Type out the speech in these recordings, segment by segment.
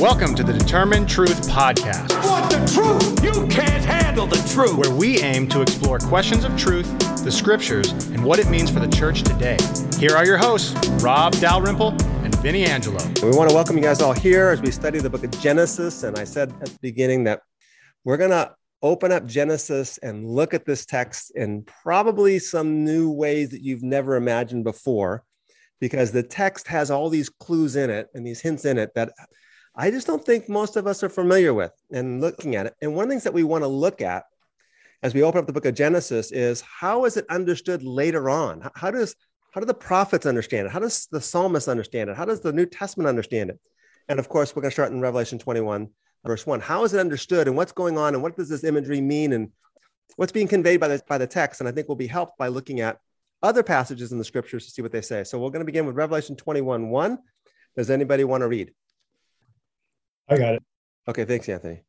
Welcome to the Determined Truth Podcast, Want the truth? You can't handle the truth. where we aim to explore questions of truth, the scriptures, and what it means for the church today. Here are your hosts, Rob Dalrymple and Vinny Angelo. We want to welcome you guys all here as we study the book of Genesis. And I said at the beginning that we're going to open up Genesis and look at this text in probably some new ways that you've never imagined before, because the text has all these clues in it and these hints in it that I just don't think most of us are familiar with and looking at it. And one of the things that we want to look at as we open up the book of Genesis is how is it understood later on? How- does how do the prophets understand it? How does the psalmist understand it? How does the New Testament understand it? And of course, we're going to start in Revelation 21, verse 1. How is it understood and what's going on and what does this imagery mean and what's being conveyed by the, by the text? And I think we'll be helped by looking at other passages in the scriptures to see what they say. So we're going to begin with Revelation 21, 1. Does anybody want to read? I got it. Okay, thanks, Anthony.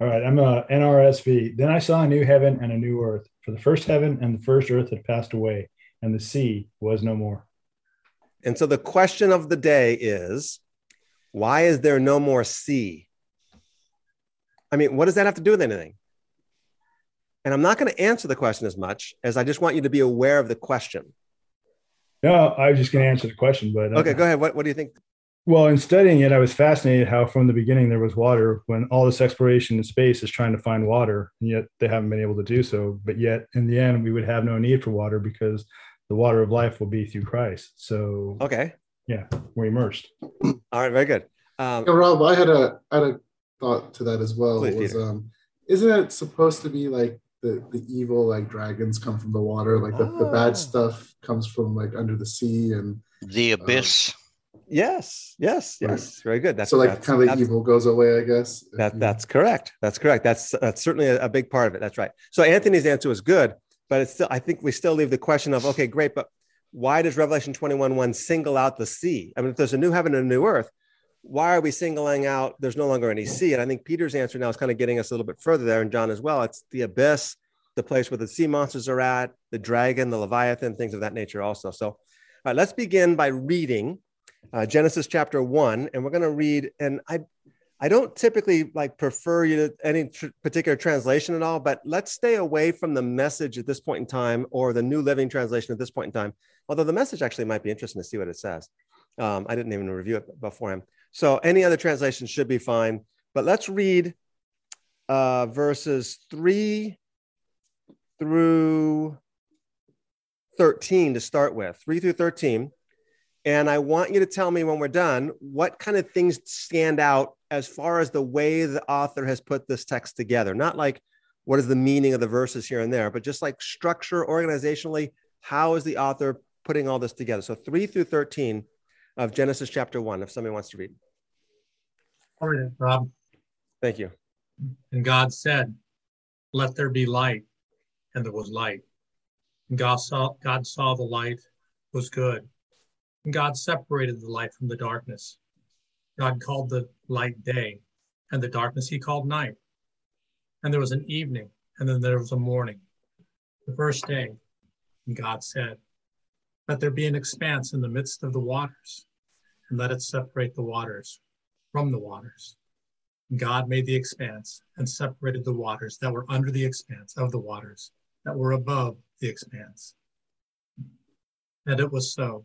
All right. I'm a NRSV. Then I saw a new heaven and a new earth. For the first heaven and the first earth had passed away, and the sea was no more. And so the question of the day is why is there no more sea? I mean, what does that have to do with anything? And I'm not going to answer the question as much as I just want you to be aware of the question. No, I was just going to answer the question, but uh, Okay, go ahead. What, what do you think? Well, in studying it, I was fascinated how from the beginning there was water when all this exploration in space is trying to find water, and yet they haven't been able to do so. But yet, in the end, we would have no need for water because the water of life will be through Christ. So, Okay. yeah, we're immersed. All right, very good. Um, Yeah, Rob, I had a I had a thought to that as well. Please, was um isn't it supposed to be like the the evil like dragons come from the water, like the, the Ah. bad stuff comes from like under the sea and The abyss. Yes, yes, yes. Very good. That's so like that's, kind of the evil goes away, I guess. That, that's correct. That's correct. That's that's certainly a, a big part of it. That's right. So Anthony's answer was good, but it's still I think we still leave the question of okay, great, but why does Revelation 21 1 single out the sea? I mean, if there's a new heaven and a new earth, why are we singling out there's no longer any sea? And I think Peter's answer now is kind of getting us a little bit further there, and John as well. It's the abyss, the place where the sea monsters are at, the dragon, the Leviathan, things of that nature also. So all right, let's begin by reading uh, Genesis chapter one, and we're going to read. And I, I don't typically like prefer you to any tr- particular translation at all, but let's stay away from the message at this point in time, or the New Living Translation at this point in time. Although the message actually might be interesting to see what it says. Um, I didn't even review it beforehand, so any other translation should be fine. But let's read uh, verses three through 13 to start with, 3 through 13. And I want you to tell me when we're done what kind of things stand out as far as the way the author has put this text together. Not like what is the meaning of the verses here and there, but just like structure, organizationally, how is the author putting all this together? So 3 through 13 of Genesis chapter 1, if somebody wants to read. All right, Rob. Thank you. And God said, Let there be light. And there was light. And God saw, God saw the light was good. And God separated the light from the darkness. God called the light day, and the darkness he called night. And there was an evening, and then there was a morning. The first day, and God said, Let there be an expanse in the midst of the waters, and let it separate the waters from the waters. God made the expanse and separated the waters that were under the expanse of the waters that were above the expanse. And it was so.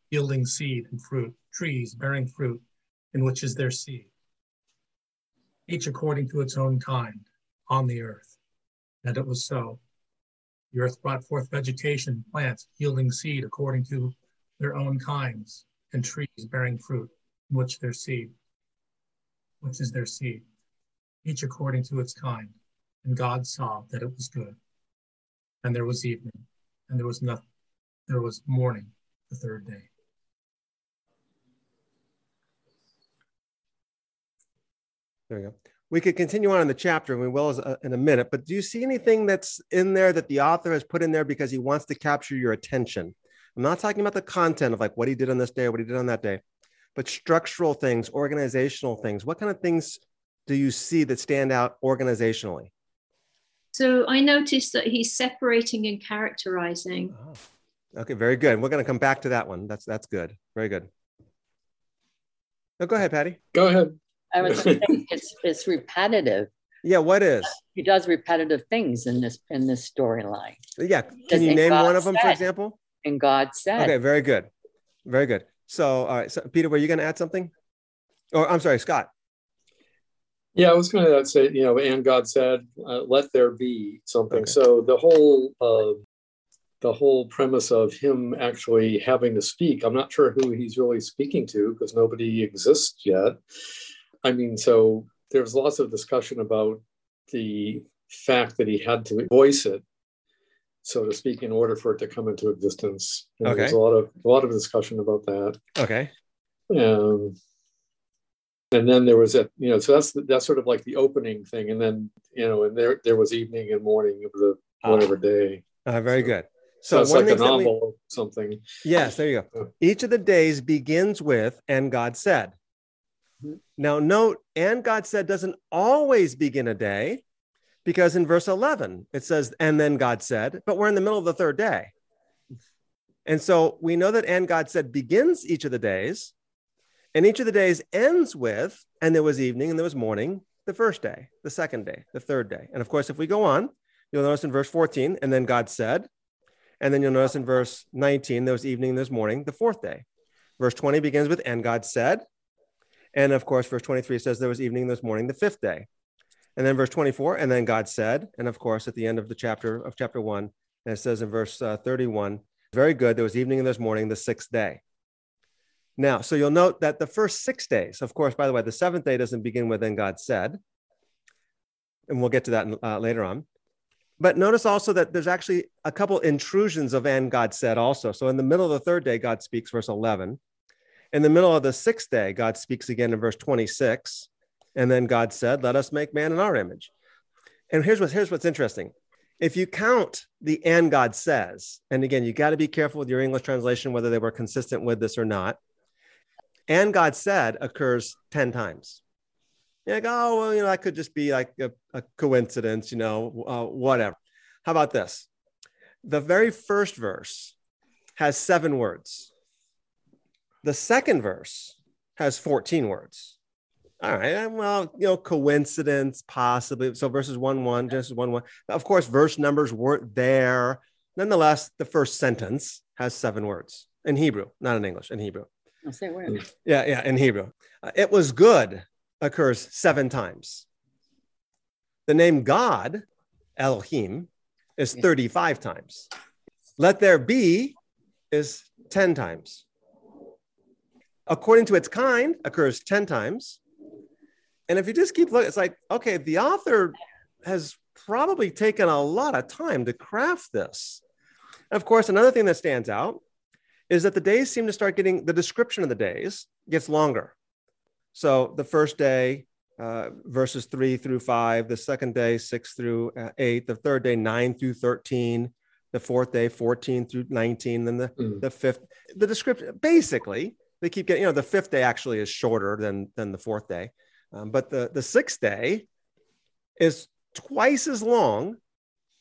yielding seed and fruit, trees bearing fruit, in which is their seed, each according to its own kind, on the earth. And it was so. The earth brought forth vegetation, plants, yielding seed according to their own kinds, and trees bearing fruit, in which their seed, which is their seed, each according to its kind. And God saw that it was good. And there was evening, and there was nothing, there was morning the third day. There we go. We could continue on in the chapter, and we will uh, in a minute. But do you see anything that's in there that the author has put in there because he wants to capture your attention? I'm not talking about the content of like what he did on this day or what he did on that day, but structural things, organizational things. What kind of things do you see that stand out organizationally? So I noticed that he's separating and characterizing. Oh. Okay, very good. We're going to come back to that one. That's that's good. Very good. No, go ahead, Patty. Go ahead. I was saying it's it's repetitive. Yeah, what is? He does repetitive things in this in this storyline. Yeah, can you name God one of them, said, for example? And God said. Okay, very good, very good. So, all right, so Peter, were you going to add something? Or I'm sorry, Scott. Yeah, I was going to say, you know, and God said, uh, "Let there be something." Okay. So the whole uh, the whole premise of him actually having to speak, I'm not sure who he's really speaking to because nobody exists yet. I mean, so there was lots of discussion about the fact that he had to voice it, so to speak, in order for it to come into existence. And okay. There's a lot of a lot of discussion about that. Okay. Um, and then there was a you know so that's that's sort of like the opening thing and then you know and there there was evening and morning of the ah. whatever day uh, very so, good so, so it's like a novel we, something yes there you go each of the days begins with and god said. Now note and god said doesn't always begin a day because in verse 11 it says and then god said but we're in the middle of the third day and so we know that and god said begins each of the days and each of the days ends with, and there was evening and there was morning, the first day, the second day, the third day. And of course, if we go on, you'll notice in verse 14, and then God said, and then you'll notice in verse 19, there was evening, and there's morning, the fourth day. Verse 20 begins with, and God said. And of course, verse 23 says there was evening, there's morning, the fifth day. And then verse 24, and then God said. And of course, at the end of the chapter of chapter one, and it says in verse uh, 31, very good, there was evening and there's morning, the sixth day. Now, so you'll note that the first six days, of course, by the way, the seventh day doesn't begin with "then God said," and we'll get to that uh, later on. But notice also that there's actually a couple intrusions of "and God said" also. So in the middle of the third day, God speaks, verse 11. In the middle of the sixth day, God speaks again in verse 26, and then God said, "Let us make man in our image." And here's what here's what's interesting. If you count the "and God says," and again, you got to be careful with your English translation whether they were consistent with this or not and God said occurs 10 times. You're like, oh, well, you know, that could just be like a, a coincidence, you know, uh, whatever. How about this? The very first verse has seven words. The second verse has 14 words. All right. Well, you know, coincidence, possibly. So verses 1 1, Genesis 1 1. Of course, verse numbers weren't there. Nonetheless, the first sentence has seven words in Hebrew, not in English, in Hebrew. I'll say where. Yeah, yeah, in Hebrew. Uh, it was good occurs seven times. The name God, Elohim, is 35 times. Let there be is 10 times. According to its kind occurs 10 times. And if you just keep looking, it's like, okay, the author has probably taken a lot of time to craft this. And of course, another thing that stands out is that the days seem to start getting the description of the days gets longer. So the first day, uh, verses three through five, the second day, six through uh, eight, the third day, nine through 13, the fourth day, 14 through 19, then the, mm. the fifth, the description, basically, they keep getting, you know, the fifth day actually is shorter than, than the fourth day. Um, but the, the sixth day is twice as long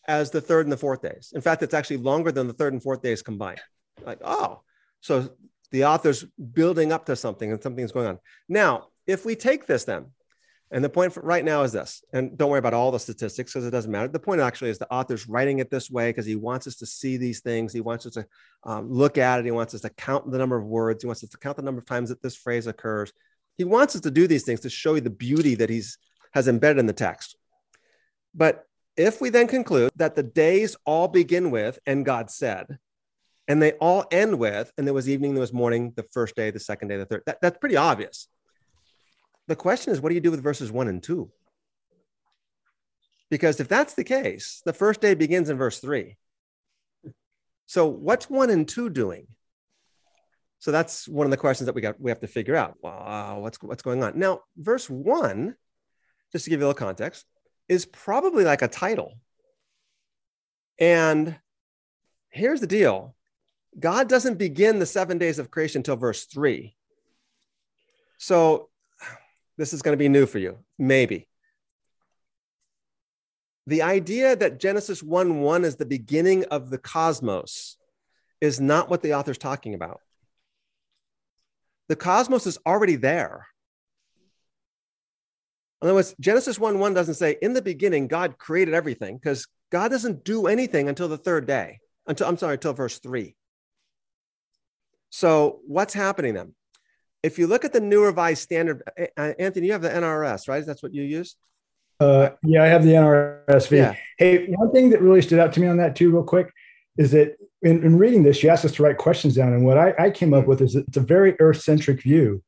as the third and the fourth days. In fact, it's actually longer than the third and fourth days combined. Like, oh, so the author's building up to something and something's going on. Now, if we take this then, and the point right now is this, and don't worry about all the statistics because it doesn't matter. The point actually is the author's writing it this way because he wants us to see these things. He wants us to um, look at it. He wants us to count the number of words. He wants us to count the number of times that this phrase occurs. He wants us to do these things to show you the beauty that he's has embedded in the text. But if we then conclude that the days all begin with, and God said, and they all end with, and there was evening, there was morning, the first day, the second day, the third. That, that's pretty obvious. The question is, what do you do with verses one and two? Because if that's the case, the first day begins in verse three. So what's one and two doing? So that's one of the questions that we got we have to figure out. Wow, what's what's going on? Now, verse one just to give you a little context, is probably like a title. And here's the deal God doesn't begin the seven days of creation until verse three. So this is going to be new for you, maybe. The idea that Genesis 1 1 is the beginning of the cosmos is not what the author's talking about. The cosmos is already there. In other words, Genesis 1 1 doesn't say, in the beginning, God created everything, because God doesn't do anything until the third day, until, I'm sorry, until verse 3. So, what's happening then? If you look at the New Revised Standard, Anthony, you have the NRS, right? That's what you use? Uh, yeah, I have the NRSV. Yeah. Hey, one thing that really stood out to me on that too, real quick, is that in, in reading this, you asked us to write questions down, and what I, I came up with is it's a very Earth-centric view.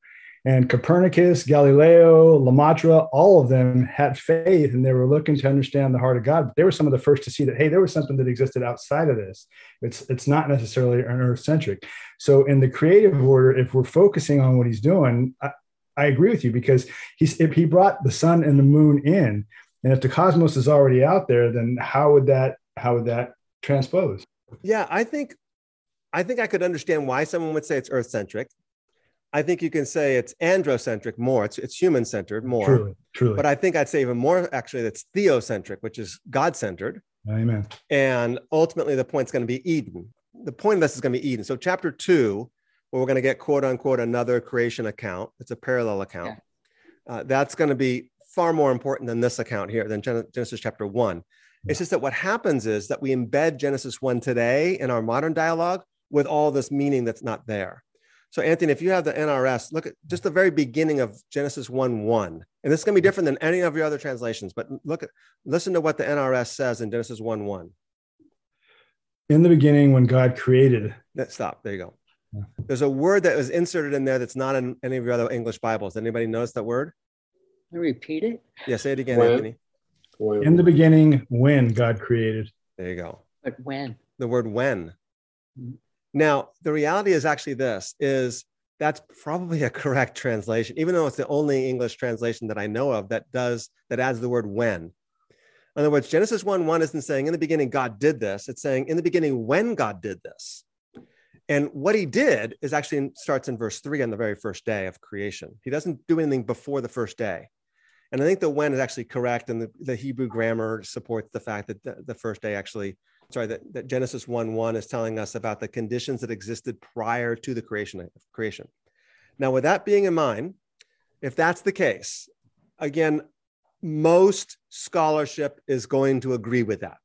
And Copernicus, Galileo, Lemaitre, all of them had faith and they were looking to understand the heart of God. But they were some of the first to see that, hey, there was something that existed outside of this. It's, it's not necessarily an earth centric. So, in the creative order, if we're focusing on what he's doing, I, I agree with you because he's, if he brought the sun and the moon in, and if the cosmos is already out there, then how would that how would that transpose? Yeah, I think I think I could understand why someone would say it's earth centric I think you can say it's androcentric more. It's, it's human centered more. Truly, truly. But I think I'd say even more actually that's theocentric, which is God centered. Amen. And ultimately, the point's going to be Eden. The point of this is going to be Eden. So, chapter two, where we're going to get quote unquote another creation account, it's a parallel account. Yeah. Uh, that's going to be far more important than this account here, than Genesis chapter one. Yeah. It's just that what happens is that we embed Genesis one today in our modern dialogue with all this meaning that's not there. So, Anthony, if you have the NRS, look at just the very beginning of Genesis 1 1. And this is going to be different than any of your other translations, but look at listen to what the NRS says in Genesis 1 1. In the beginning, when God created. Stop. There you go. Yeah. There's a word that was inserted in there that's not in any of your other English Bibles. Anybody notice that word? I repeat it. Yeah, say it again, when? Anthony. When? In the beginning, when God created. There you go. But when? The word when. Mm. Now, the reality is actually this is that's probably a correct translation, even though it's the only English translation that I know of that does that adds the word when. In other words, Genesis 1 1 isn't saying in the beginning God did this, it's saying in the beginning when God did this. And what he did is actually starts in verse three on the very first day of creation. He doesn't do anything before the first day. And I think the when is actually correct, and the, the Hebrew grammar supports the fact that the, the first day actually sorry, that, that Genesis 1 1 is telling us about the conditions that existed prior to the creation of creation. Now, with that being in mind, if that's the case, again, most scholarship is going to agree with that.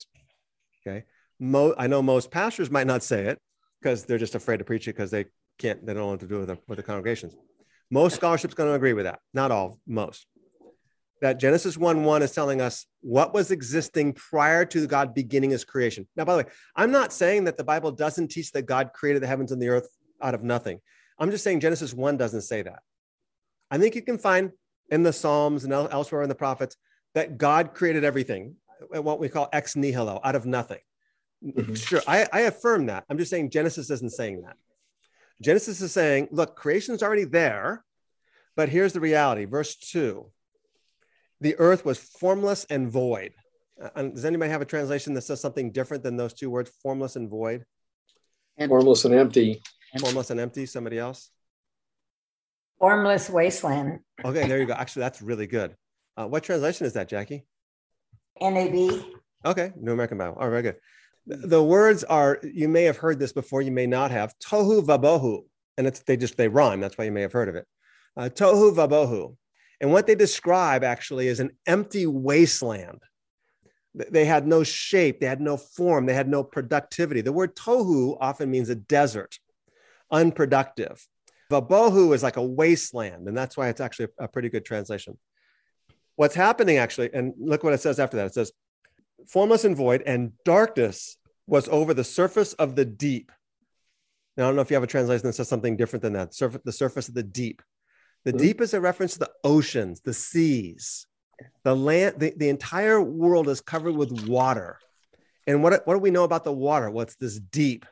Okay. Mo- I know most pastors might not say it because they're just afraid to preach it because they can't, they don't want to do with the, with the congregations. Most scholarship is going to agree with that. Not all, most that Genesis 1 1 is telling us what was existing prior to God beginning his creation. Now, by the way, I'm not saying that the Bible doesn't teach that God created the heavens and the earth out of nothing. I'm just saying Genesis 1 doesn't say that. I think you can find in the Psalms and elsewhere in the prophets that God created everything, what we call ex nihilo, out of nothing. Mm-hmm. Sure, I, I affirm that. I'm just saying Genesis isn't saying that. Genesis is saying, look, creation is already there, but here's the reality. Verse 2 the earth was formless and void. Uh, does anybody have a translation that says something different than those two words, formless and void? Empty. Formless and empty. Formless and empty. Somebody else? Formless wasteland. Okay, there you go. Actually, that's really good. Uh, what translation is that, Jackie? NAB. Okay, New American Bible. Oh, very good. The, the words are, you may have heard this before, you may not have, tohu vabohu. And it's they just they rhyme. That's why you may have heard of it. Uh, tohu vabohu. And what they describe actually is an empty wasteland. They had no shape, they had no form, they had no productivity. The word tohu often means a desert, unproductive. Vabohu is like a wasteland, and that's why it's actually a pretty good translation. What's happening actually, and look what it says after that it says, formless and void, and darkness was over the surface of the deep. Now, I don't know if you have a translation that says something different than that. Surf- the surface of the deep. The mm-hmm. deep is a reference to the oceans, the seas, the land. The, the entire world is covered with water. And what, what do we know about the water? Well, this deep.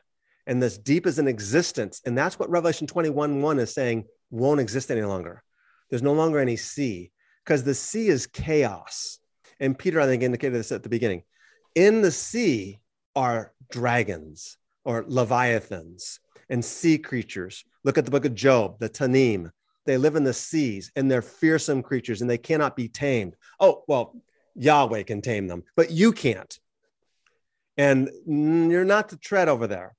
And this deep is an existence. And that's what Revelation 21 1 is saying won't exist any longer. There's no longer any sea. because the sea is chaos. And Peter, I think, indicated this at the beginning. In the sea are dragons or leviathans and sea creatures. Look at the book of Job, the Tanim. They live in the seas and they're fearsome creatures and they cannot be tamed. Oh, well, Yahweh can tame them, but you can't. And mm, you're not to tread over there.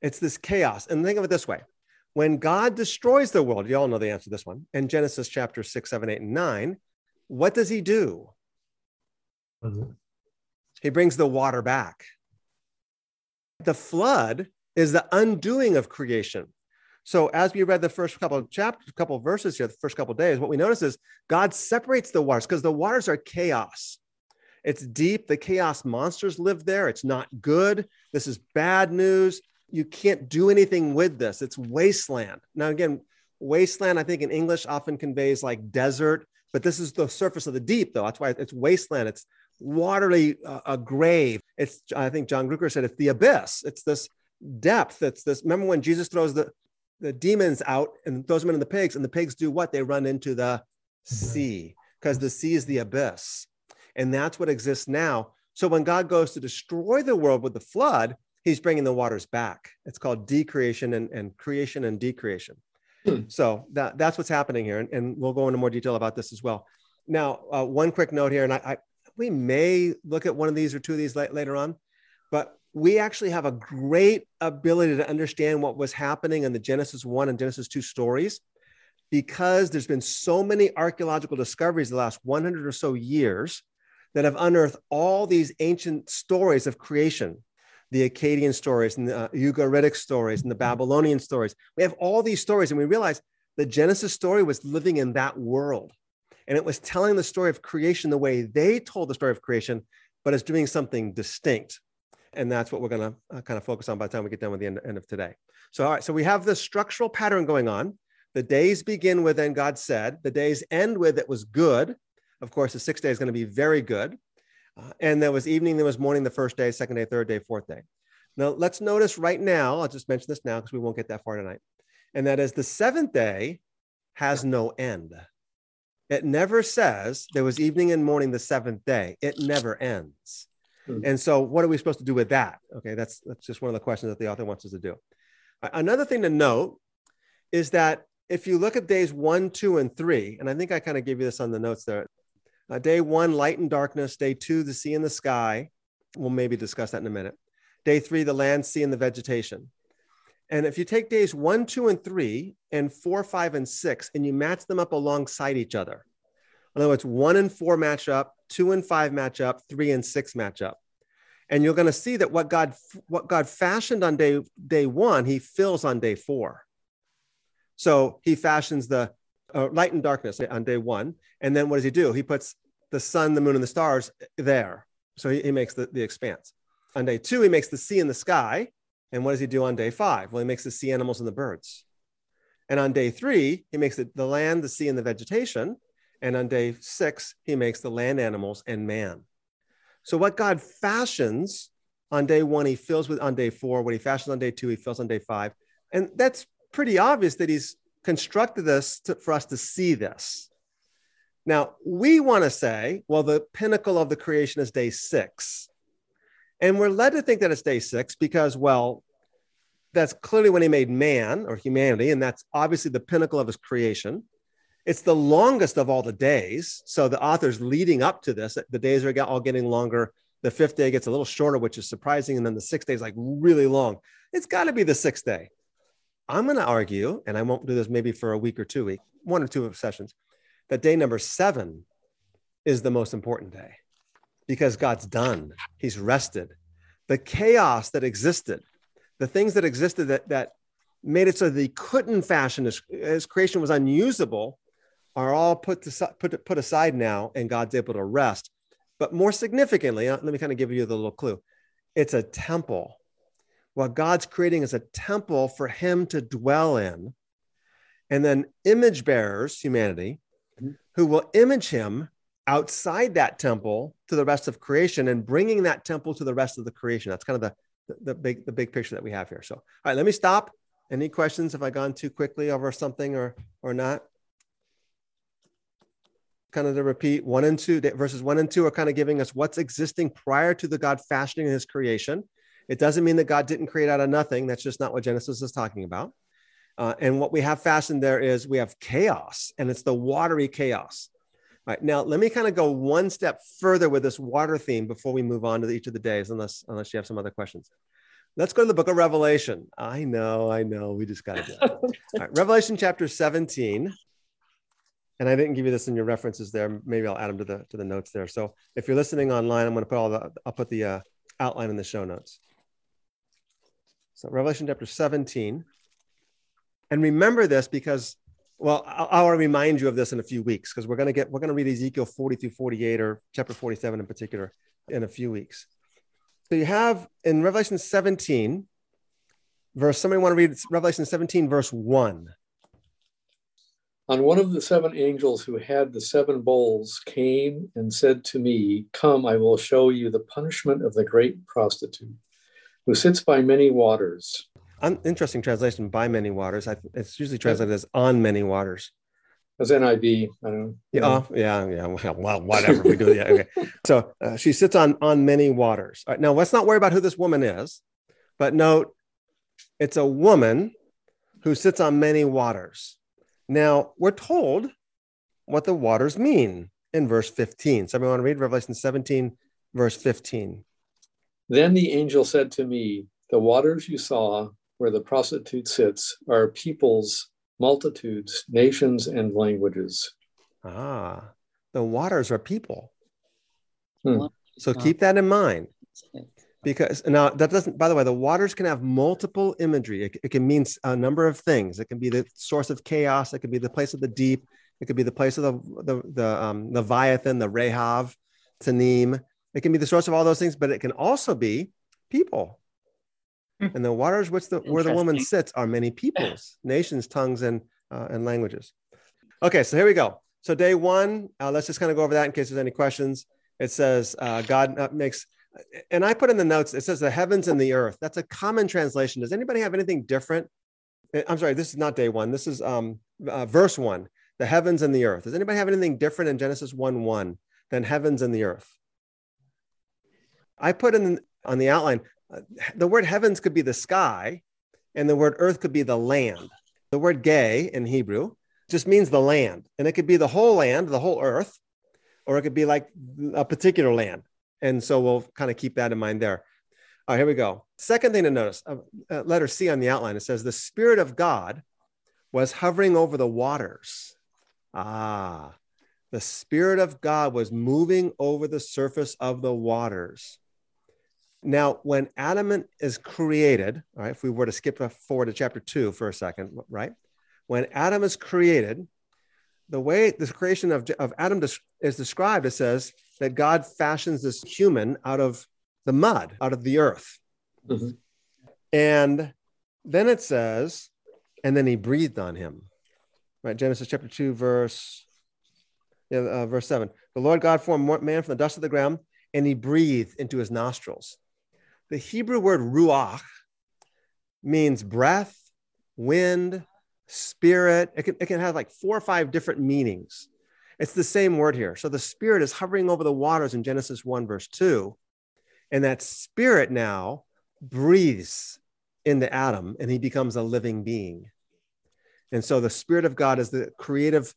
It's this chaos. And think of it this way when God destroys the world, you all know the answer to this one, in Genesis chapter 6, 7, 8, and 9, what does he do? He brings the water back. The flood is the undoing of creation. So as we read the first couple of chapters, couple of verses here, the first couple of days, what we notice is God separates the waters because the waters are chaos. It's deep. The chaos monsters live there. It's not good. This is bad news. You can't do anything with this. It's wasteland. Now, again, wasteland, I think in English often conveys like desert, but this is the surface of the deep, though. That's why it's wasteland. It's watery, uh, a grave. It's, I think John Gruker said, it's the abyss. It's this depth. It's this. Remember when Jesus throws the, the demons out and throws them into the pigs, and the pigs do what? They run into the sea because the sea is the abyss. And that's what exists now. So when God goes to destroy the world with the flood, he's bringing the waters back. It's called decreation and, and creation and decreation. Hmm. So that, that's what's happening here. And, and, we'll go into more detail about this as well. Now, uh, one quick note here, and I, I, we may look at one of these or two of these later on, but we actually have a great ability to understand what was happening in the Genesis 1 and Genesis 2 stories because there's been so many archaeological discoveries the last 100 or so years that have unearthed all these ancient stories of creation the Akkadian stories and the uh, Ugaritic stories and the Babylonian stories. We have all these stories, and we realize the Genesis story was living in that world. And it was telling the story of creation the way they told the story of creation, but it's doing something distinct. And that's what we're going to uh, kind of focus on by the time we get done with the end, end of today. So, all right, so we have this structural pattern going on. The days begin with, and God said, the days end with, it was good. Of course, the sixth day is going to be very good. Uh, and there was evening, there was morning, the first day, second day, third day, fourth day. Now, let's notice right now, I'll just mention this now because we won't get that far tonight. And that is the seventh day has no end. It never says there was evening and morning the seventh day. It never ends. Hmm. And so, what are we supposed to do with that? Okay, that's that's just one of the questions that the author wants us to do. Another thing to note is that if you look at days one, two, and three, and I think I kind of gave you this on the notes there. Uh, day one, light and darkness. Day two, the sea and the sky. We'll maybe discuss that in a minute. Day three, the land, sea, and the vegetation. And if you take days one, two, and three, and four, five, and six, and you match them up alongside each other, in other words, one and four match up, two and five match up, three and six match up. And you're going to see that what God what God fashioned on day day one, He fills on day four. So He fashions the uh, light and darkness on day one, and then what does He do? He puts the sun, the moon, and the stars there. So He, he makes the, the expanse. On day two, He makes the sea and the sky. And what does He do on day five? Well, He makes the sea animals and the birds. And on day three, He makes the, the land, the sea, and the vegetation. And on day six, he makes the land animals and man. So what God fashions on day one, he fills with on day four. What he fashions on day two, he fills on day five. And that's pretty obvious that he's constructed this to, for us to see this. Now, we want to say, well, the pinnacle of the creation is day six. And we're led to think that it's day six because, well, that's clearly when he made man or humanity, and that's obviously the pinnacle of his creation. It's the longest of all the days. So the author's leading up to this. The days are all getting longer. The fifth day gets a little shorter, which is surprising. And then the sixth day is like really long. It's got to be the sixth day. I'm going to argue, and I won't do this maybe for a week or two week, one or two sessions, that day number seven is the most important day because God's done. He's rested. The chaos that existed, the things that existed that, that made it so that he couldn't fashion his, his creation was unusable are all put to put put aside now, and God's able to rest. But more significantly, uh, let me kind of give you the little clue. It's a temple. What God's creating is a temple for Him to dwell in, and then image bearers, humanity, who will image Him outside that temple to the rest of creation, and bringing that temple to the rest of the creation. That's kind of the the big the big picture that we have here. So, all right, let me stop. Any questions? Have I gone too quickly over something or or not? Kind of to repeat one and two, verses one and two are kind of giving us what's existing prior to the God fashioning his creation. It doesn't mean that God didn't create out of nothing. That's just not what Genesis is talking about. Uh, and what we have fashioned there is we have chaos, and it's the watery chaos. All right, now let me kind of go one step further with this water theme before we move on to each of the days, unless unless you have some other questions. Let's go to the book of Revelation. I know, I know, we just got to do it. All right, Revelation chapter 17 and I didn't give you this in your references there. Maybe I'll add them to the to the notes there. So if you're listening online, I'm going to put all the I'll put the uh, outline in the show notes. So Revelation chapter 17, and remember this because well I'll, I'll remind you of this in a few weeks because we're going to get we're going to read Ezekiel 40 through 48 or chapter 47 in particular in a few weeks. So you have in Revelation 17, verse. Somebody want to read Revelation 17 verse one. On one of the seven angels who had the seven bowls came and said to me, Come, I will show you the punishment of the great prostitute who sits by many waters. Interesting translation, by many waters. I, it's usually translated as on many waters. As NIV, I don't know. Yeah, oh, yeah, yeah. Well, well, whatever we do. Yeah, okay. So uh, she sits on on many waters. All right, now let's not worry about who this woman is, but note it's a woman who sits on many waters. Now, we're told what the waters mean in verse 15. Somebody want to read Revelation 17, verse 15. Then the angel said to me, The waters you saw where the prostitute sits are peoples, multitudes, nations, and languages. Ah, the waters are people. Hmm. So keep that in mind because now that doesn't by the way the waters can have multiple imagery. It, it, can mean a number of things. It can be the source of chaos. It can be the place of the deep. It could be the place of the the, the um, leviathan the rehav tanim. It can be the source of all those things but it can also be people. Hmm. and the waters which the where the woman sits are many peoples nations tongues and uh, and languages. Okay so here we go. So day one uh, let's just kind of go over that in case there's any questions. It says uh, god uh, makes and I put in the notes, it says the heavens and the earth. That's a common translation. Does anybody have anything different? Eh, I'm sorry, this is not day one. This is um, uh, verse one, the heavens and the earth. Does anybody have anything different in Genesis 1 1 than heavens and the earth? I put in on the outline, uh, the word heavens could be the sky, and the word earth could be the land. The word gay in Hebrew just means the land, and it could be the whole land, the whole earth, or it could be like a particular land. And so we'll kind of keep that in mind there. All right, here we go. Second thing to notice, uh, uh, letter C on the outline, it says, The Spirit of God was hovering over the waters. Ah, the Spirit of God was moving over the surface of the waters. Now, when Adam is created, all right, if we were to skip forward to chapter two for a second, right? When Adam is created, the way the creation of, of Adam is described, it says that God fashions this human out of the mud, out of the earth. Mm-hmm. And then it says, and then he breathed on him. Right, Genesis chapter 2, verse, yeah, uh, verse 7. The Lord God formed man from the dust of the ground, and he breathed into his nostrils. The Hebrew word ruach means breath, wind, spirit. It can, it can have like four or five different meanings. It's the same word here. So the spirit is hovering over the waters in Genesis 1, verse 2. And that spirit now breathes into Adam and he becomes a living being. And so the spirit of God is the creative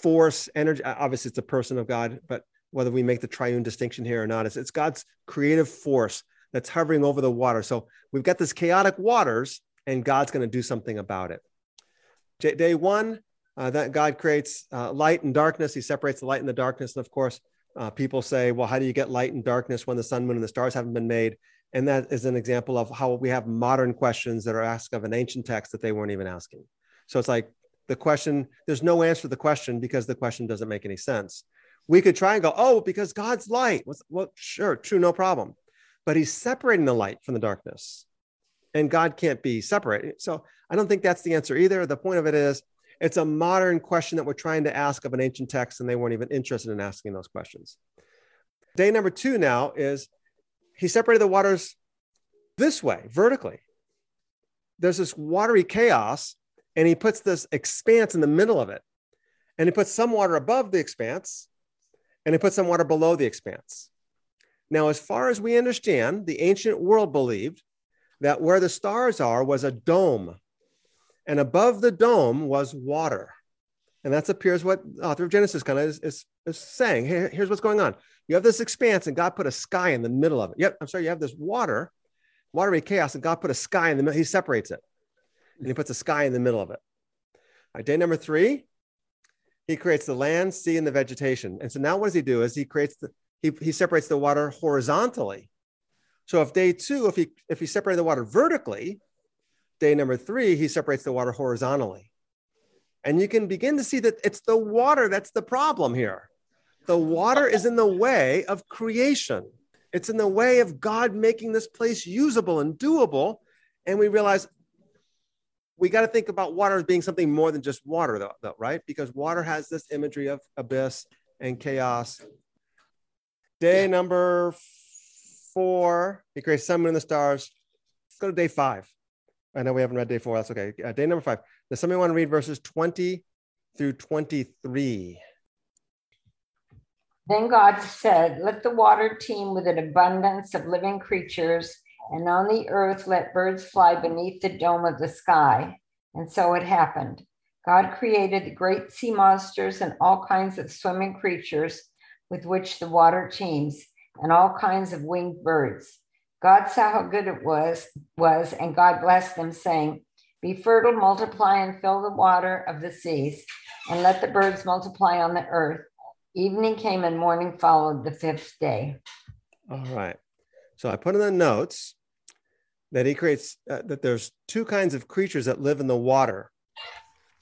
force, energy. Obviously, it's a person of God, but whether we make the triune distinction here or not, it's, it's God's creative force that's hovering over the water. So we've got this chaotic waters, and God's going to do something about it. Day one, uh, that God creates uh, light and darkness. He separates the light and the darkness. And of course, uh, people say, well, how do you get light and darkness when the sun, moon, and the stars haven't been made? And that is an example of how we have modern questions that are asked of an ancient text that they weren't even asking. So it's like the question, there's no answer to the question because the question doesn't make any sense. We could try and go, oh, because God's light. Well, sure, true, no problem. But he's separating the light from the darkness and God can't be separated. So I don't think that's the answer either. The point of it is, it's a modern question that we're trying to ask of an ancient text, and they weren't even interested in asking those questions. Day number two now is he separated the waters this way, vertically. There's this watery chaos, and he puts this expanse in the middle of it. and he puts some water above the expanse, and he puts some water below the expanse. Now, as far as we understand, the ancient world believed that where the stars are was a dome, and above the dome was water. And that appears what the author of Genesis kind of is, is, is saying. Here, here's what's going on. You have this expanse, and God put a sky in the middle of it. Yep, I'm sorry, you have this water, watery chaos, and God put a sky in the middle. He separates it, and he puts a sky in the middle of it. All right, day number three, he creates the land, sea, and the vegetation. And so now what does he do? Is he creates the he, he separates the water horizontally. So if day two, if he if he separated the water vertically, day number three, he separates the water horizontally. And you can begin to see that it's the water that's the problem here. The water is in the way of creation. It's in the way of God making this place usable and doable. And we realize we got to think about water as being something more than just water, though, though, right? Because water has this imagery of abyss and chaos. Day number four, he creates sun, moon, and the stars. Let's go to day five. I know we haven't read day four. That's okay. Uh, day number five. Does somebody want to read verses 20 through 23? Then God said, Let the water teem with an abundance of living creatures, and on the earth let birds fly beneath the dome of the sky. And so it happened. God created the great sea monsters and all kinds of swimming creatures with which the water teems, and all kinds of winged birds. God saw how good it was, was, and God blessed them, saying, Be fertile, multiply, and fill the water of the seas, and let the birds multiply on the earth. Evening came and morning followed the fifth day. All right. So I put in the notes that he creates uh, that there's two kinds of creatures that live in the water.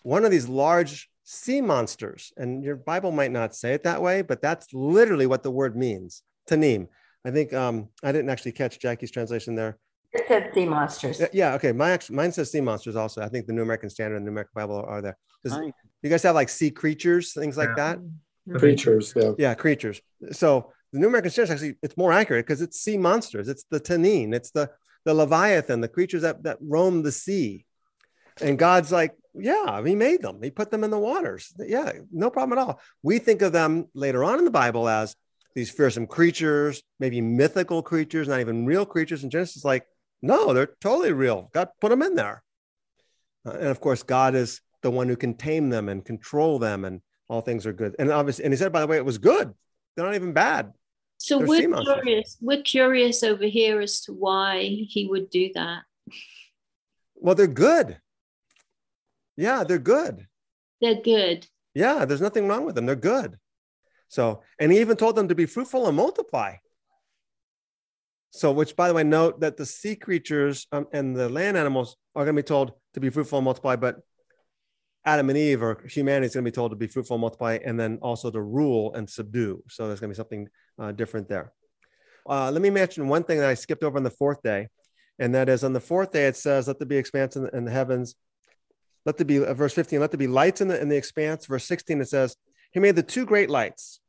One of these large sea monsters, and your Bible might not say it that way, but that's literally what the word means. Tanim. I think um, I didn't actually catch Jackie's translation there. It said sea monsters. Yeah, okay. My mine says sea monsters also. I think the New American Standard and the New American Bible are there. You guys have like sea creatures, things like yeah. that. Creatures, yeah. Yeah, creatures. So the New American Standard actually it's more accurate because it's sea monsters. It's the tanin. It's the the leviathan, the creatures that that roam the sea. And God's like, yeah, He made them. He put them in the waters. Yeah, no problem at all. We think of them later on in the Bible as these fearsome creatures, maybe mythical creatures, not even real creatures. And Genesis is like, no, they're totally real. God put them in there. Uh, and of course, God is the one who can tame them and control them, and all things are good. And obviously, and he said, by the way, it was good. They're not even bad. So they're we're curious. We're curious over here as to why he would do that. Well, they're good. Yeah, they're good. They're good. Yeah, there's nothing wrong with them. They're good. So, and he even told them to be fruitful and multiply. So, which by the way, note that the sea creatures um, and the land animals are going to be told to be fruitful and multiply, but Adam and Eve or humanity is going to be told to be fruitful and multiply, and then also to rule and subdue. So, there's going to be something uh, different there. Uh, let me mention one thing that I skipped over on the fourth day, and that is on the fourth day, it says, Let there be expanse in the, in the heavens. Let there be, uh, verse 15, let there be lights in the, in the expanse. Verse 16, it says, he made the two great lights,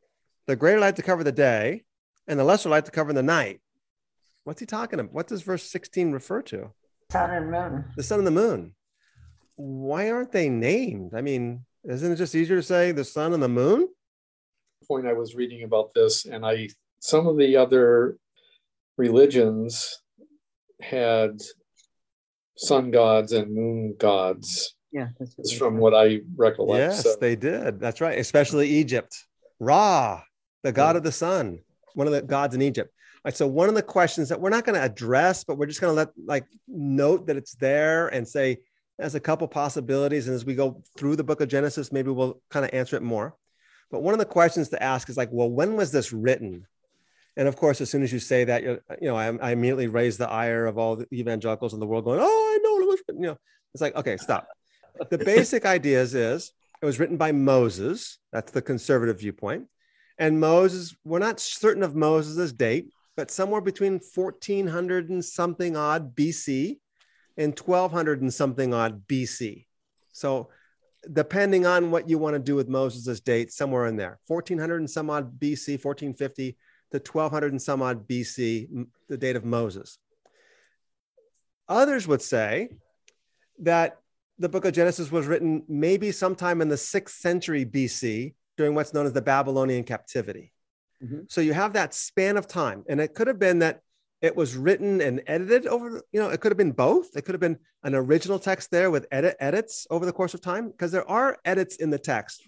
the greater light to cover the day and the lesser light to cover the night. What's he talking about? What does verse 16 refer to? Sun and moon. The sun and the moon. Why aren't they named? I mean, isn't it just easier to say the sun and the moon? Point I was reading about this, and I some of the other religions had sun gods and moon gods yeah, that's from what I recollect. Yes, so. they did. That's right. Especially Egypt. Ra, the god yeah. of the sun, one of the gods in Egypt. All right, so one of the questions that we're not going to address, but we're just going to let like note that it's there and say there's a couple possibilities. And as we go through the book of Genesis, maybe we'll kind of answer it more. But one of the questions to ask is like, well, when was this written? And of course, as soon as you say that, you know, I, I immediately raise the ire of all the evangelicals in the world going, oh, I know it was written. You know, it's like, okay, stop the basic ideas is it was written by Moses. That's the conservative viewpoint. And Moses, we're not certain of Moses' date, but somewhere between 1400 and something odd BC and 1200 and something odd BC. So, depending on what you want to do with Moses' date, somewhere in there, 1400 and some odd BC, 1450 to 1200 and some odd BC, the date of Moses. Others would say that the book of Genesis was written maybe sometime in the sixth century BC during what's known as the Babylonian captivity. Mhm. So you have that span of time, and it could have been that it was written and edited over. You know, it could have been both. It could have been an original text there with edit edits over the course of time, because there are edits in the text,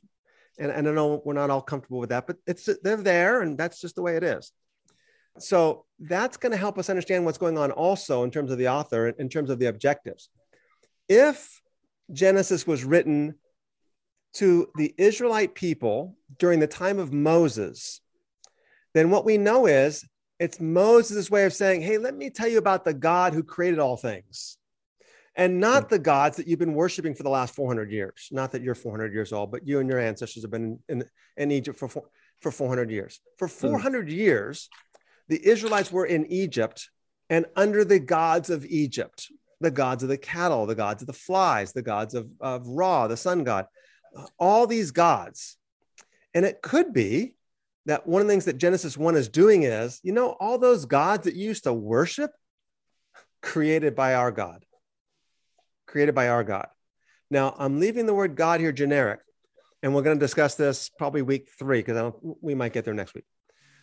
and, and I know we're not all comfortable with that, but it's they're there, and that's just the way it is. So that's going to help us understand what's going on also in terms of the author, in terms of the objectives. If Genesis was written to the Israelite people during the time of Moses, then what we know is it's Moses' way of saying, Hey, let me tell you about the God who created all things. And not hmm. the gods that you've been worshiping for the last 400 years. Not that you're 400 years old, but you and your ancestors have been in, in Egypt for, for 400 years. For hmm. 400 years, the Israelites were in Egypt and under the gods of Egypt, the gods of the cattle, the gods of the flies, the gods of, of Ra, the sun god, all these gods. And it could be that one of the things that Genesis 1 is doing is, you know, all those gods that you used to worship, created by our God, created by our God. Now, I'm leaving the word God here generic, and we're going to discuss this probably week three because we might get there next week.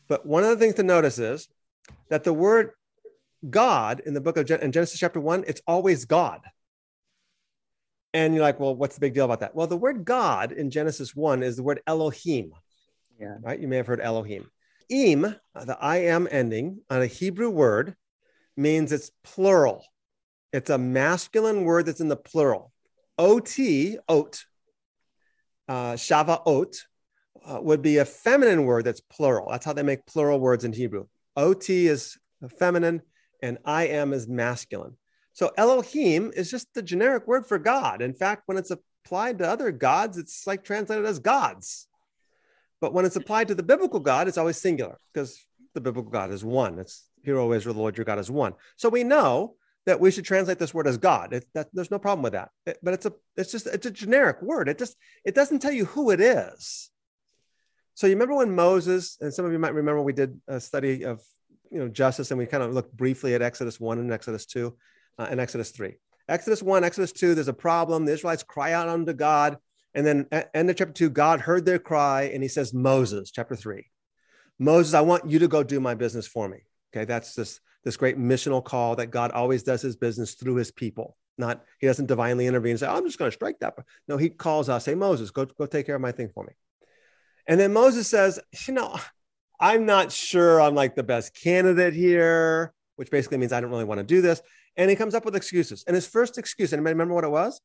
But one of the things to notice is that the word God in the book of Gen- in Genesis chapter one, it's always God. And you're like, well, what's the big deal about that? Well, the word God in Genesis one is the word Elohim. Yeah. Right? You may have heard Elohim. Im, uh, the I am ending on a Hebrew word, means it's plural. It's a masculine word that's in the plural. Ot, ot, uh, Shavuot, uh, would be a feminine word that's plural. That's how they make plural words in Hebrew. Ot is feminine and I am is masculine. So Elohim is just the generic word for God. In fact, when it's applied to other gods, it's like translated as gods. But when it's applied to the biblical God, it's always singular because the biblical God is one. It's Hear, O Israel, the Lord your God is one. So we know that we should translate this word as God. It, that, there's no problem with that. It- but it's a it's just it's a generic word. It just it doesn't tell you who it is. So you remember when Moses and some of you might remember we did a study of you know justice and we kind of looked briefly at Exodus one and Exodus two uh, and Exodus three. Exodus one, Exodus two. There's a problem. The Israelites cry out unto God, and then end of chapter two, God heard their cry and He says, Moses, chapter three, Moses, I want you to go do my business for me. Okay, that's this this great missional call that God always does His business through His people. Not He doesn't divinely intervene and say, oh, I'm just going to strike that. No, He calls us, say, Moses, go go take care of my thing for me. And then Moses says, you know, I'm not sure I'm like the best candidate here, which basically means I don't really want to do this. And he comes up with excuses. And his first excuse, anybody remember what it was?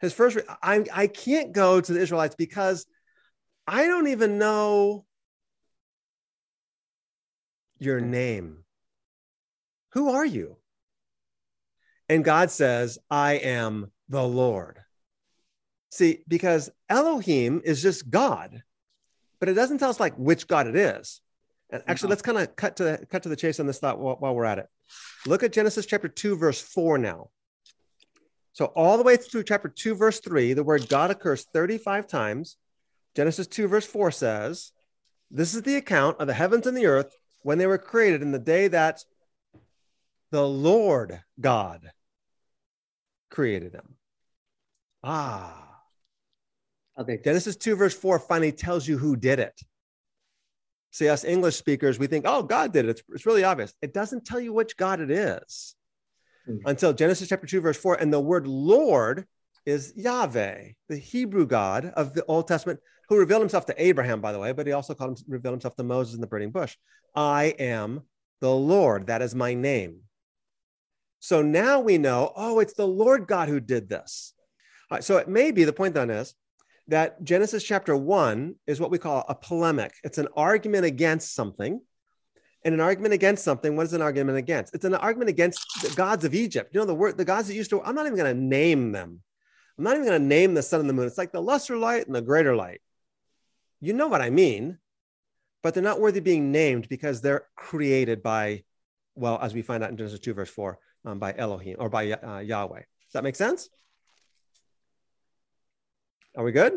His first, I, I can't go to the Israelites because I don't even know your name. Who are you? And God says, I am the Lord. See, because Elohim is just God, but it doesn't tell us like which God it is. And actually, let's kind of cut to the, cut to the chase on this thought while, while we're at it. Look at Genesis chapter 2, verse 4 now. So, all the way through chapter 2, verse 3, the word God occurs 35 times. Genesis 2, verse 4 says, This is the account of the heavens and the earth when they were created in the day that the Lord God created them. Ah. Okay. Genesis 2, verse 4 finally tells you who did it. See, us English speakers, we think, oh, God did it. It's, it's really obvious. It doesn't tell you which God it is Mhm. until Genesis chapter 2, verse 4. And the word Lord is Yahweh, the Hebrew God of the Old Testament, who revealed himself to Abraham, by the way, but he also called him, revealed himself to Moses in the burning bush. I am the Lord. That is my name. So now we know, oh, it's the Lord God who did this. All right, so it may be the point then is that Genesis chapter one is what we call a polemic. It's an argument against something. And an argument against something, what is an argument against? It's an argument against the gods of Egypt. You know, the word, the gods that used to, I'm not even going to name them. I'm not even going to name the sun and the moon. It's like the lesser light and the greater light. You know what I mean, but they're not worthy being named because they're created by, well, as we find out in Genesis 2, verse 4, um, by Elohim or by uh, Yahweh. Does that make sense? Are we good?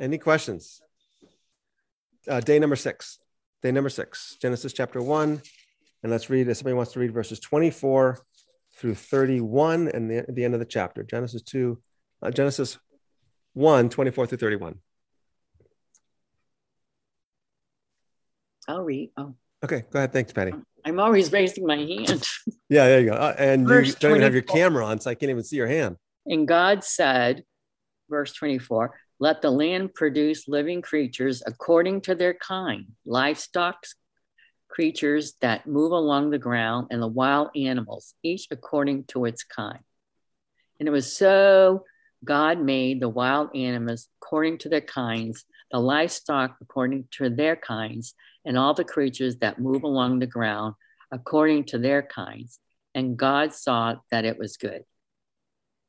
Any questions? Uh, day number six. Day number six, Genesis chapter one. And let's read, if somebody wants to read verses 24 through 31 and the, the end of the chapter. Genesis 2, uh, Genesis 1, 24 through 31. I'll read. Oh, Okay, go ahead. Thanks, Patty. I'm always raising my hand. Yeah, there you go. Uh, and you don't even have your camera on, so I can't even see your hand. And God said, verse 24, let the land produce living creatures according to their kind, livestock, creatures that move along the ground, and the wild animals, each according to its kind. And it was so God made the wild animals according to their kinds, the livestock according to their kinds, and all the creatures that move along the ground according to their kinds. And God saw that it was good.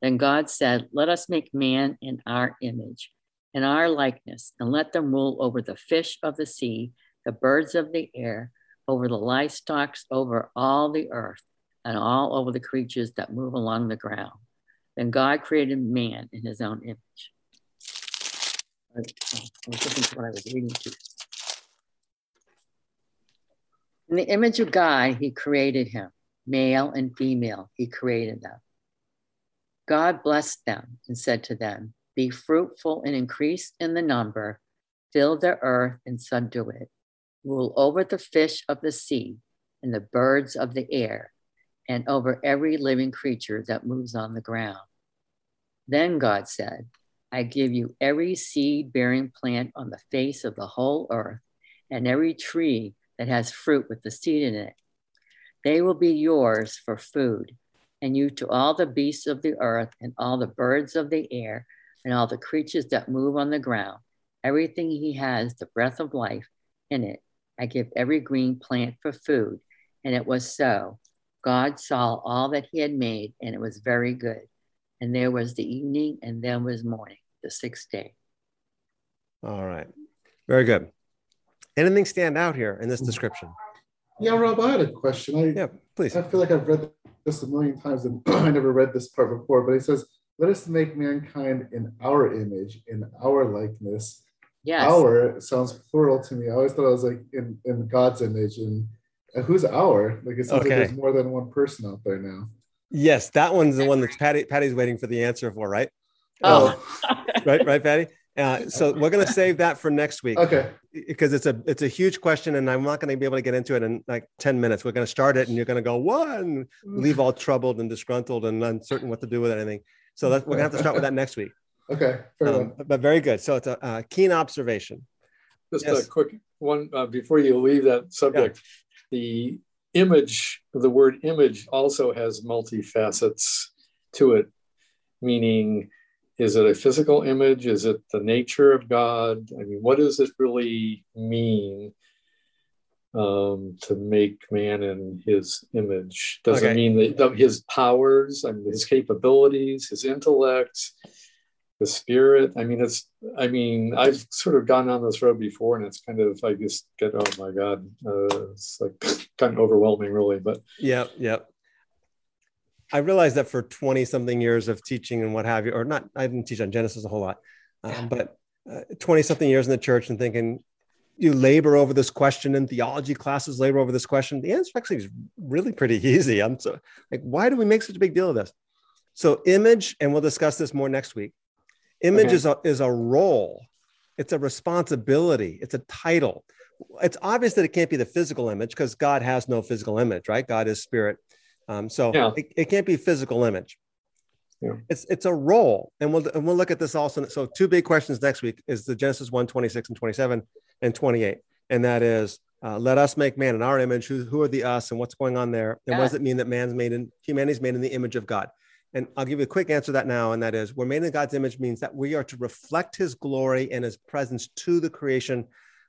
Then God said, Let us make man in our image, in our likeness, and let them rule over the fish of the sea, the birds of the air, over the livestock, over all the earth, and all over the creatures that move along the ground. Then God created man in his own image. In the image of God, he created him, male and female, he created them. God blessed them and said to them, Be fruitful and increase in the number, fill the earth and subdue it, rule over the fish of the sea and the birds of the air, and over every living creature that moves on the ground. Then God said, I give you every seed bearing plant on the face of the whole earth, and every tree that has fruit with the seed in it. They will be yours for food, and you to all the beasts of the earth, and all the birds of the air, and all the creatures that move on the ground. Everything he has the breath of life in it. I give every green plant for food. And it was so. God saw all that he had made, and it was very good. And there was the evening, and there was morning, the sixth day. All right. Very good. Anything stand out here in this mm-hmm. description? Yeah, Rob, I had a question. I, Yeah, please. I feel like I've read this a million times and I never read this part before, but he says, Let us make mankind in our image, in our likeness. Yes. Our sounds plural to me. I always thought it was like in, in God's image. And, and who's our? Like it seems Okay. like there's more than one person out there now. Yes, that one's the one that Patty Patty's waiting for the answer for, right? Oh, oh. Right, right, Patty. Uh, so we're going to save that for next week Okay. because it's a it's a huge question, and I'm not going to be able to get into it in like ten minutes. We're going to start it, and you're going to go one, leave all troubled and disgruntled and uncertain what to do with anything. So that, we're going to have to start with that next week. Okay. Fair Um, enough. but very good. So it's a uh, keen observation. Just Yes. a quick one uh, before you leave that subject. The image, the word image also has multifacets to it, meaning is it a physical image? Is it the nature of God? I mean, what does it really mean um, to make man in his image? Does Okay. it mean that his powers, I mean, his capabilities, his intellect, the spirit? I mean, it's, I mean, I've sort of gone down this road before and it's kind of, I just get, oh my God, uh, it's like kind of overwhelming, really. But yeah, yep. I realized that for 20 something years of teaching and what have you, or not, I didn't teach on Genesis a whole lot, um, but 20 something years in the church and thinking you labor over this question in theology classes, labor over this question. The answer actually is really pretty easy. I'm so like, why do we make such a big deal of this? So, image, and we'll discuss this more next week. Image Okay. is, a, is a role, it's a responsibility, it's a title. It's obvious that it can't be the physical image because God has no physical image, right? God is spirit. Um, so Yeah. it, it can't be physical image. Yeah. It's it's a role, and we'll and we'll look at this also. So two big questions next week is the Genesis 1, 26 and 27 and 28. And that is uh, let us make man in our image. Who, who are the us and what's going on there? And what does it mean that man's made in humanity's made in the image of God? And I'll give you a quick answer to that now. And that is we're made in God's image means that we are to reflect his glory and his presence to the creation,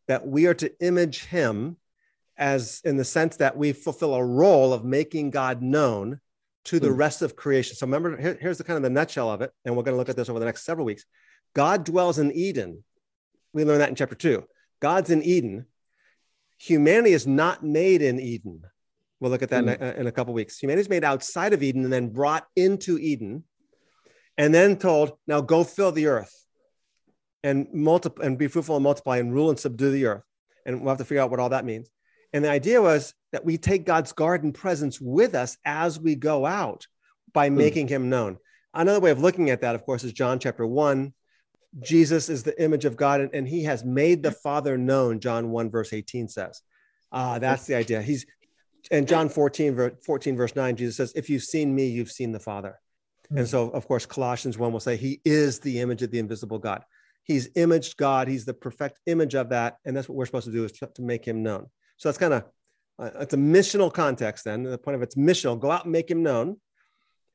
that we are to image him as in the sense that we fulfill a role of making God known to the Hmm. rest of creation. So remember, here- here's the kind of the nutshell of it. And we're going to look at this over the next several weeks. God dwells in Eden. We learn that in chapter two. God's in Eden. Humanity is not made in Eden. We'll look at that in, a, in a couple weeks. Humanity is made outside of Eden and then brought into Eden, and then told, "Now go fill the earth, and multiply, and be fruitful and multiply, and rule and subdue the earth." And we'll have to figure out what all that means. And the idea was that we take God's garden presence with us as we go out by Hmm. making him known. Another way of looking at that, of course, is John chapter 1. Jesus is the image of God, and, and he has made the Father known, John 1, verse 18 says. Ah, that's the idea. He's and John 14, 14, verse 9, Jesus says, If you've seen me, you've seen the Father. And so, of course, Colossians 1 will say, He is the image of the invisible God. He's imaged God. He's the perfect image of that. And that's what we're supposed to do is to, to make him known. So that's kind of, uh, it's a missional context then. The point of it's missional. Go out and make him known.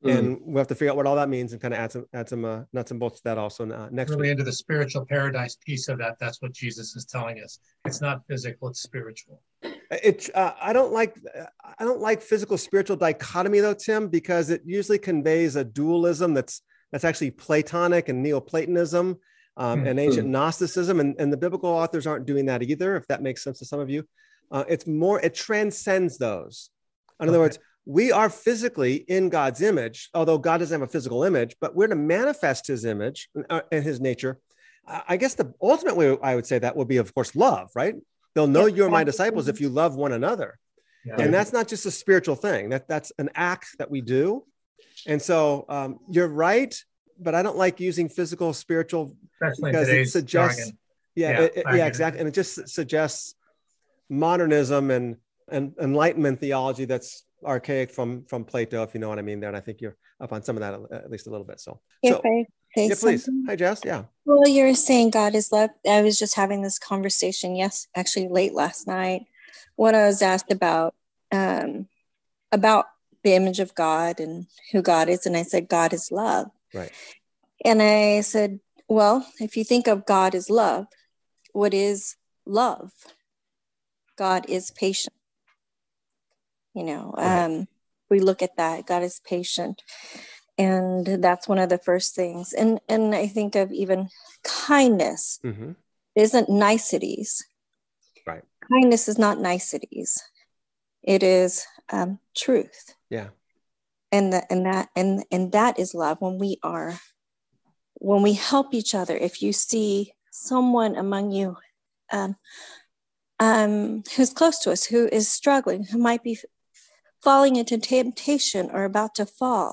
And we have to figure out what all that means and kind of add some, add some uh, nuts and bolts to that also uh, next really week. into the spiritual paradise piece of that. That's what Jesus is telling us. It's not physical; it's spiritual. It, uh, I don't like, I don't like physical spiritual dichotomy though, Tim, because it usually conveys a dualism that's that's actually Platonic and Neoplatonism um, and ancient Gnosticism, and, and the biblical authors aren't doing that either. If that makes sense to some of you, uh, it's more it transcends those. In other words, we are physically in God's image, although God doesn't have a physical image, but we're to manifest His image and, and His nature. I guess the ultimate way I would say that would be, of course, love, right? They'll know you're my disciples if you love one another. Yeah. And that's not just a spiritual thing. That that's an act that we do. And so um, you're right, but I don't like using physical spiritual Especially because it suggests, jargon. yeah, Yeah, it- yeah, exactly, and it just suggests modernism and and enlightenment theology that's archaic from from Plato, if you know what I mean. There, and I think you're up on some of that at least a little bit. So, If so yeah, please. something? Hi, Jess. Yeah. Well, you're saying God is love. I was just having this conversation, yes, actually late last night when I was asked about um, about the image of God and who God is, and I said God is love. Right. And I said, well, if you think of God as love, what is love? God is patient. You know, Right. um, we look at that. God is patient, and that's one of the first things. And and I think of even kindness Mm-hmm. isn't niceties. Right. Kindness is not niceties. It is um, truth Yeah. and that and that and and that is love when we are when we help each other if you see someone among you um, um, who's close to us who is struggling who might be falling into temptation or about to fall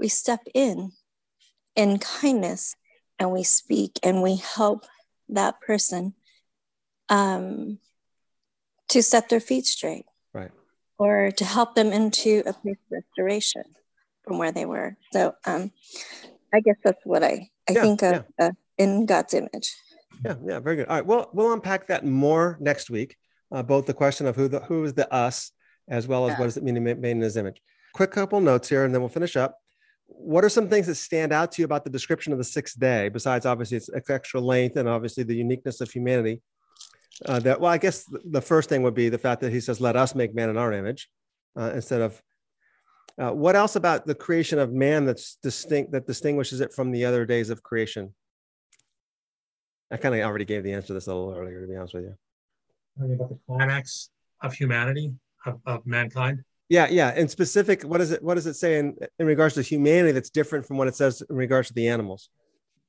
we step in in kindness and we speak and we help that person um, to set their feet straight Right. or to help them into a place of restoration from where they were. So um, I guess that's what I, I Yeah, think of uh, in God's image. Yeah, yeah, very good. All right, well, we'll unpack that more next week. Uh, both the question of who the who is the us, as well as what does it mean to be made in His image. Quick couple notes here, and then we'll finish up. What are some things that stand out to you about the description of the sixth day, besides obviously its extra length and obviously the uniqueness of humanity? Uh, that well, I guess the first thing would be the fact that He says, "Let us make man in our image," uh, instead of. Uh, what else about the creation of man that's distinct that distinguishes it from the other days of creation? I kind of already gave the answer to this a little earlier, to be honest with you. Talking about the climax of humanity, of, of mankind. Yeah, yeah. In specific, what does it what does it say in, in regards to humanity that's different from what it says in regards to the animals?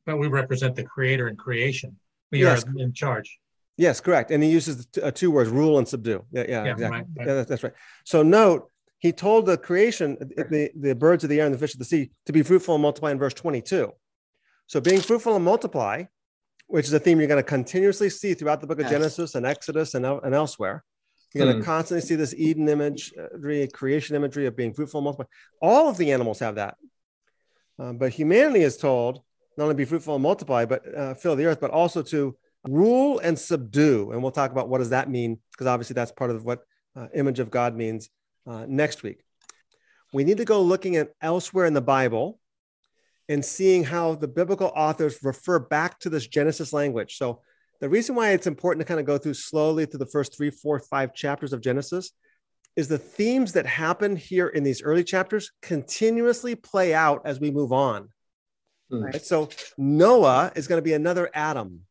But we represent the creator and creation. We Yes. are in charge. Yes, correct. And he uses the t- uh, two words, rule and subdue. Yeah, yeah, Yeah, exactly. right, right. Yeah, that's, that's right. So note, he told the creation, the, the birds of the air and the fish of the sea, to be fruitful and multiply in verse 22. So being fruitful and multiply, which is a theme you're going to continuously see throughout the book of Yes. Genesis and Exodus and, and elsewhere. You're going to Hmm. constantly see this Eden imagery, creation imagery of being fruitful and multiply. All of the animals have that. Um, but humanity is told not only be fruitful and multiply, but uh, fill the earth, but also to rule and subdue. And we'll talk about what does that mean, because obviously that's part of what uh, image of God means uh, next week. We need to go looking at elsewhere in the Bible and seeing how the biblical authors refer back to this Genesis language. So the reason why it's important to kind of go through slowly through the first three, four, five chapters of Genesis is the themes that happen here in these early chapters continuously play out as we move on. Right? So Noah is going to be another Adam.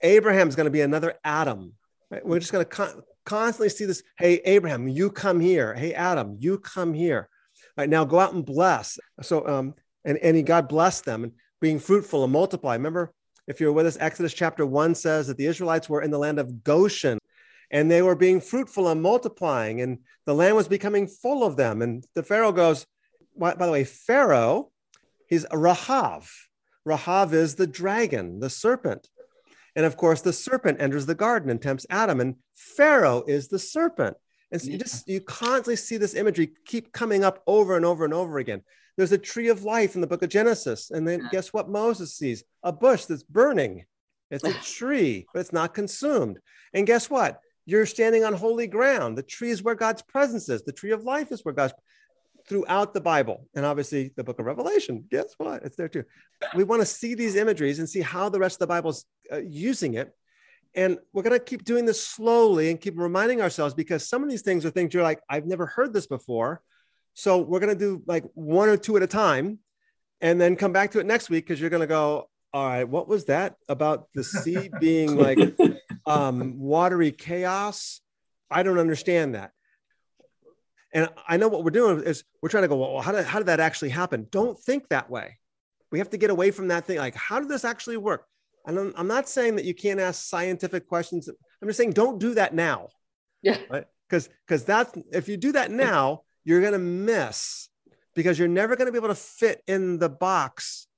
Abraham is going to be another Adam. Right? We're just going to con- constantly see this. Hey, Abraham, you come here. Hey, Adam, you come here. All right now, go out and bless. So, um, and and he God blessed them and being fruitful and multiply. Remember, if you're with us, Exodus chapter one says that the Israelites were in the land of Goshen, and they were being fruitful and multiplying, and the land was becoming full of them. And the Pharaoh goes, by, by the way, Pharaoh, he's Rahav. Rahav is the dragon, the serpent. And of course, the serpent enters the garden and tempts Adam, and Pharaoh is the serpent. And so you just you constantly see this imagery keep coming up over and over and over again. There's a tree of life in the book of Genesis. And then guess what Moses sees? A bush that's burning. It's a tree, but it's not consumed. And guess what? You're standing on holy ground. The tree is where God's presence is. The tree of life is where God's throughout the Bible. And obviously the book of Revelation. Guess what? It's there too. We want to see these imageries and see how the rest of the Bible's uh, using it. And we're going to keep doing this slowly and keep reminding ourselves because some of these things are things you're like, I've never heard this before. So we're going to do like one or two at a time and then come back to it next week because you're going to go, all right, what was that about the sea being like um, watery chaos? I don't understand that. And I know what we're doing is we're trying to go, well, how did, how did that actually happen? Don't think that way. We have to get away from that thing. Like, how did this actually work? And I'm, I'm not saying that you can't ask scientific questions. I'm just saying don't do that now. Yeah. Right. Because because that's if you do that now, you're gonna miss because you're never going to be able to fit in the box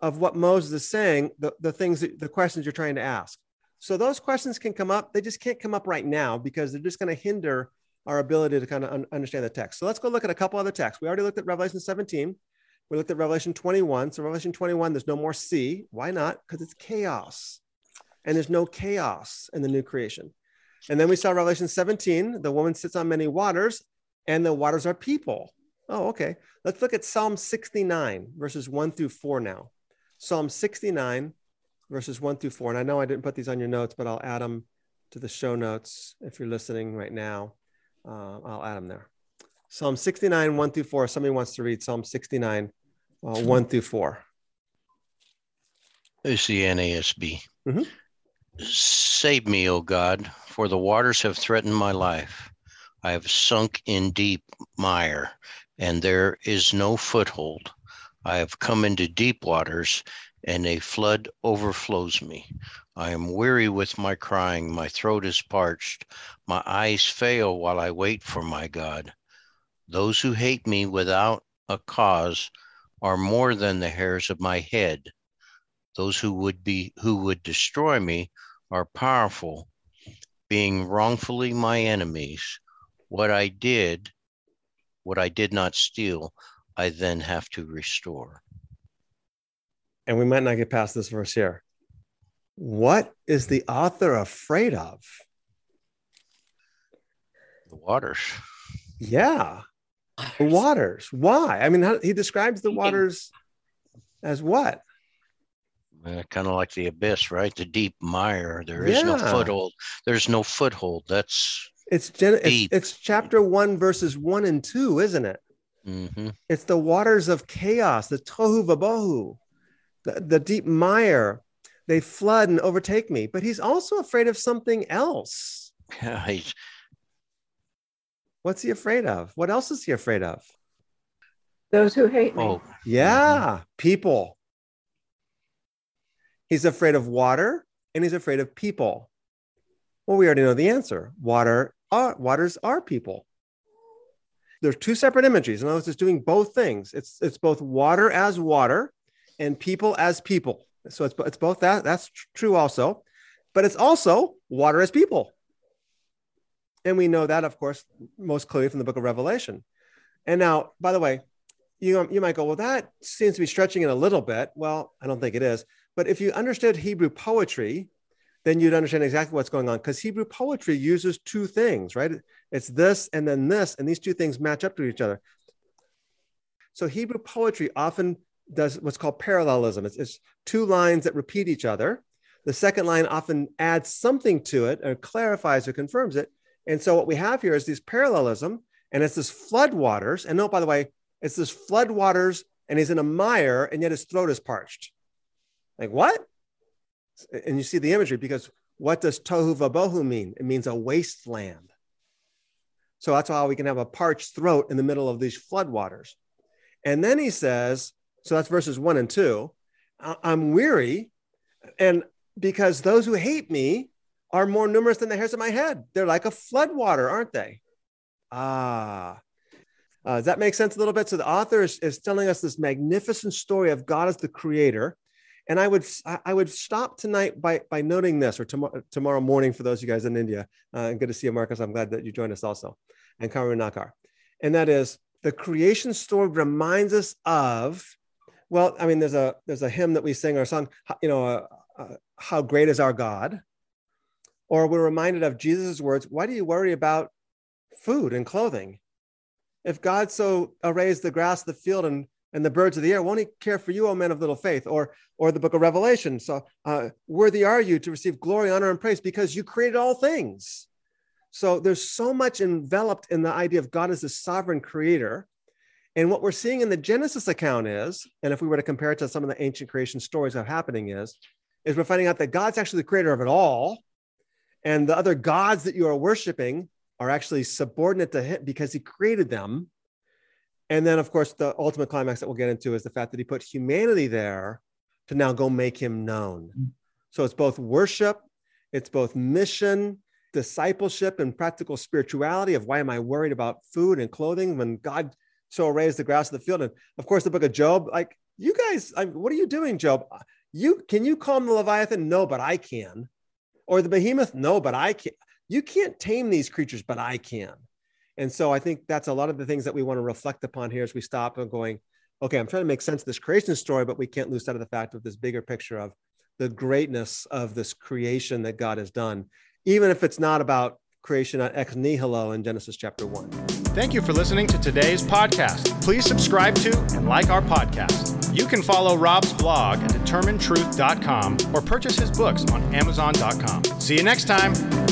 of what Moses is saying, the, the things that, the questions you're trying to ask. So those questions can come up. They just can't come up right now because they're just going to hinder our ability to kind of un- understand the text. So let's go look at a couple other texts. We already looked at Revelation 17. We looked at Revelation 21. So Revelation 21, there's no more sea. Why not? Because it's chaos. And there's no chaos in the new creation. And then we saw Revelation 17. The woman sits on many waters, and the waters are people. Oh, okay. Let's look at Psalm 69, verses 1 through 4 now. Psalm 69, verses 1 through 4. And I know I didn't put these on your notes, but I'll add them to the show notes if you're listening right now. Uh, I'll add them there. Psalm 69, 1 through 4. Somebody wants to read Psalm 69, uh, 1 through 4. It's the NASB. Mm-hmm. Save me, O God, for the waters have threatened my life. I have sunk in deep mire, and there is no foothold. I have come into deep waters, and a flood overflows me. I am weary with my crying. My throat is parched. My eyes fail while I wait for my God. Those who hate me without a cause are more than the hairs of my head. Those who would be who would destroy me are powerful, being wrongfully my enemies. What I did, what I did not steal, I then have to restore. And we might not get past this verse here. What is the author afraid of? The waters. Yeah, the waters. Why? I mean, how, he describes the waters as what? Uh, kind of like the abyss, right? The deep mire. There is no foothold. There's no foothold. That's It's, gen- it's it's chapter one, verses one and two, isn't it? hmm It's the waters of chaos, the tohu vabohu, the, the deep mire. They flood and overtake me. But he's also afraid of something else. yeah. What's he afraid of? What else is he afraid of? Those who hate me. oh, Yeah, people. He's afraid of water and he's afraid of people. Well, we already know the answer. Water are waters are people. There's two separate imageries. In other words, it's doing both things. It's it's both water as water and people as people. So it's it's both that that's true also, but it's also water as people. And we know that, of course, most clearly from the book of Revelation. And now, by the way, you, you might go, well, that seems to be stretching it a little bit. Well, I don't think it is. But if you understood Hebrew poetry, then you'd understand exactly what's going on because Hebrew poetry uses two things, right? It's this and then this, and these two things match up to each other. So Hebrew poetry often does what's called parallelism. It's, it's two lines that repeat each other. The second line often adds something to it or clarifies or confirms it. And so what we have here is this parallelism, and it's this flood waters. And note, by the way, it's this flood waters, and he's in a mire, and yet his throat is parched. Like what? And you see the imagery because what does tohu vabohu mean? It means a wasteland. So that's how we can have a parched throat in the middle of these flood waters. And then he says, so that's verses one and two. "I- I'm weary, and because those who hate me are more numerous than the hairs of my head. They're like a floodwater, aren't they? Ah. Uh, does that make sense a little bit? So the author is, is telling us this magnificent story of God as the creator. And I would I would stop tonight by by noting this, or tomorrow tomorrow morning for those of you guys in India. Uh, good to see you, Marcus. I'm glad that you joined us also, and Karunakar. And that is the creation story reminds us of. Well, I mean, there's a there's a hymn that we sing our song. You know, uh, uh, how great is our God? Or we're reminded of Jesus' words. Why do you worry about food and clothing? If God so arrays the grass of the field and and the birds of the air, won't he care for you, O men of little faith? Or, or the book of Revelation. So uh, worthy are you to receive glory, honor, and praise because you created all things. So there's so much enveloped in the idea of God as a sovereign creator. And what we're seeing in the Genesis account is, and if we were to compare it to some of the ancient creation stories that are happening is, is we're finding out that God's actually the creator of it all. And the other gods that you are worshiping are actually subordinate to him because he created them and then, of course, the ultimate climax that we'll get into is the fact that he put humanity there to now go make him known. Mm. So it's both worship, it's both mission, discipleship, and practical spirituality of why am I worried about food and clothing when God so raised the grass of the field? And of course, the book of Job, like you guys, I, what are you doing, Job? You can you calm the Leviathan? No, but I can. Or the behemoth? No, but I can. You can't tame these creatures, but I can. And so I think that's a lot of the things that we want to reflect upon here as we stop and going, okay, I'm trying to make sense of this creation story, but we can't lose sight of the fact of this bigger picture of the greatness of this creation that God has done, even if it's not about creation ex nihilo in Genesis chapter 1. Thank you for listening to today's podcast. Please subscribe to and like our podcast. You can follow Rob's blog at determinetruth.com or purchase his books on amazon.com. See you next time.